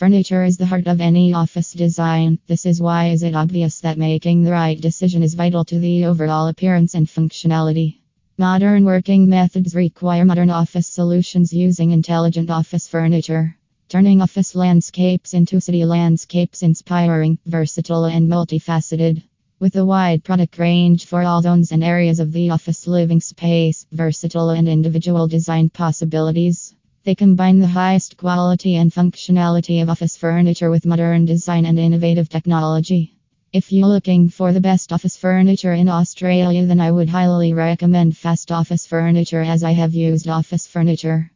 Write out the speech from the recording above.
Furniture is the heart of any office design. This is why is it obvious that making the right decision is vital to the overall appearance and functionality. Modern working methods require modern office solutions using intelligent office furniture, turning office landscapes into city landscapes inspiring, versatile and multifaceted. With a wide product range for all zones and areas of the office living space, versatile and individual design possibilities. They combine the highest quality and functionality of office furniture with modern design and innovative technology. If you're looking for the best office furniture in Australia, then I would highly recommend Fast Office Furniture as I have used office furniture.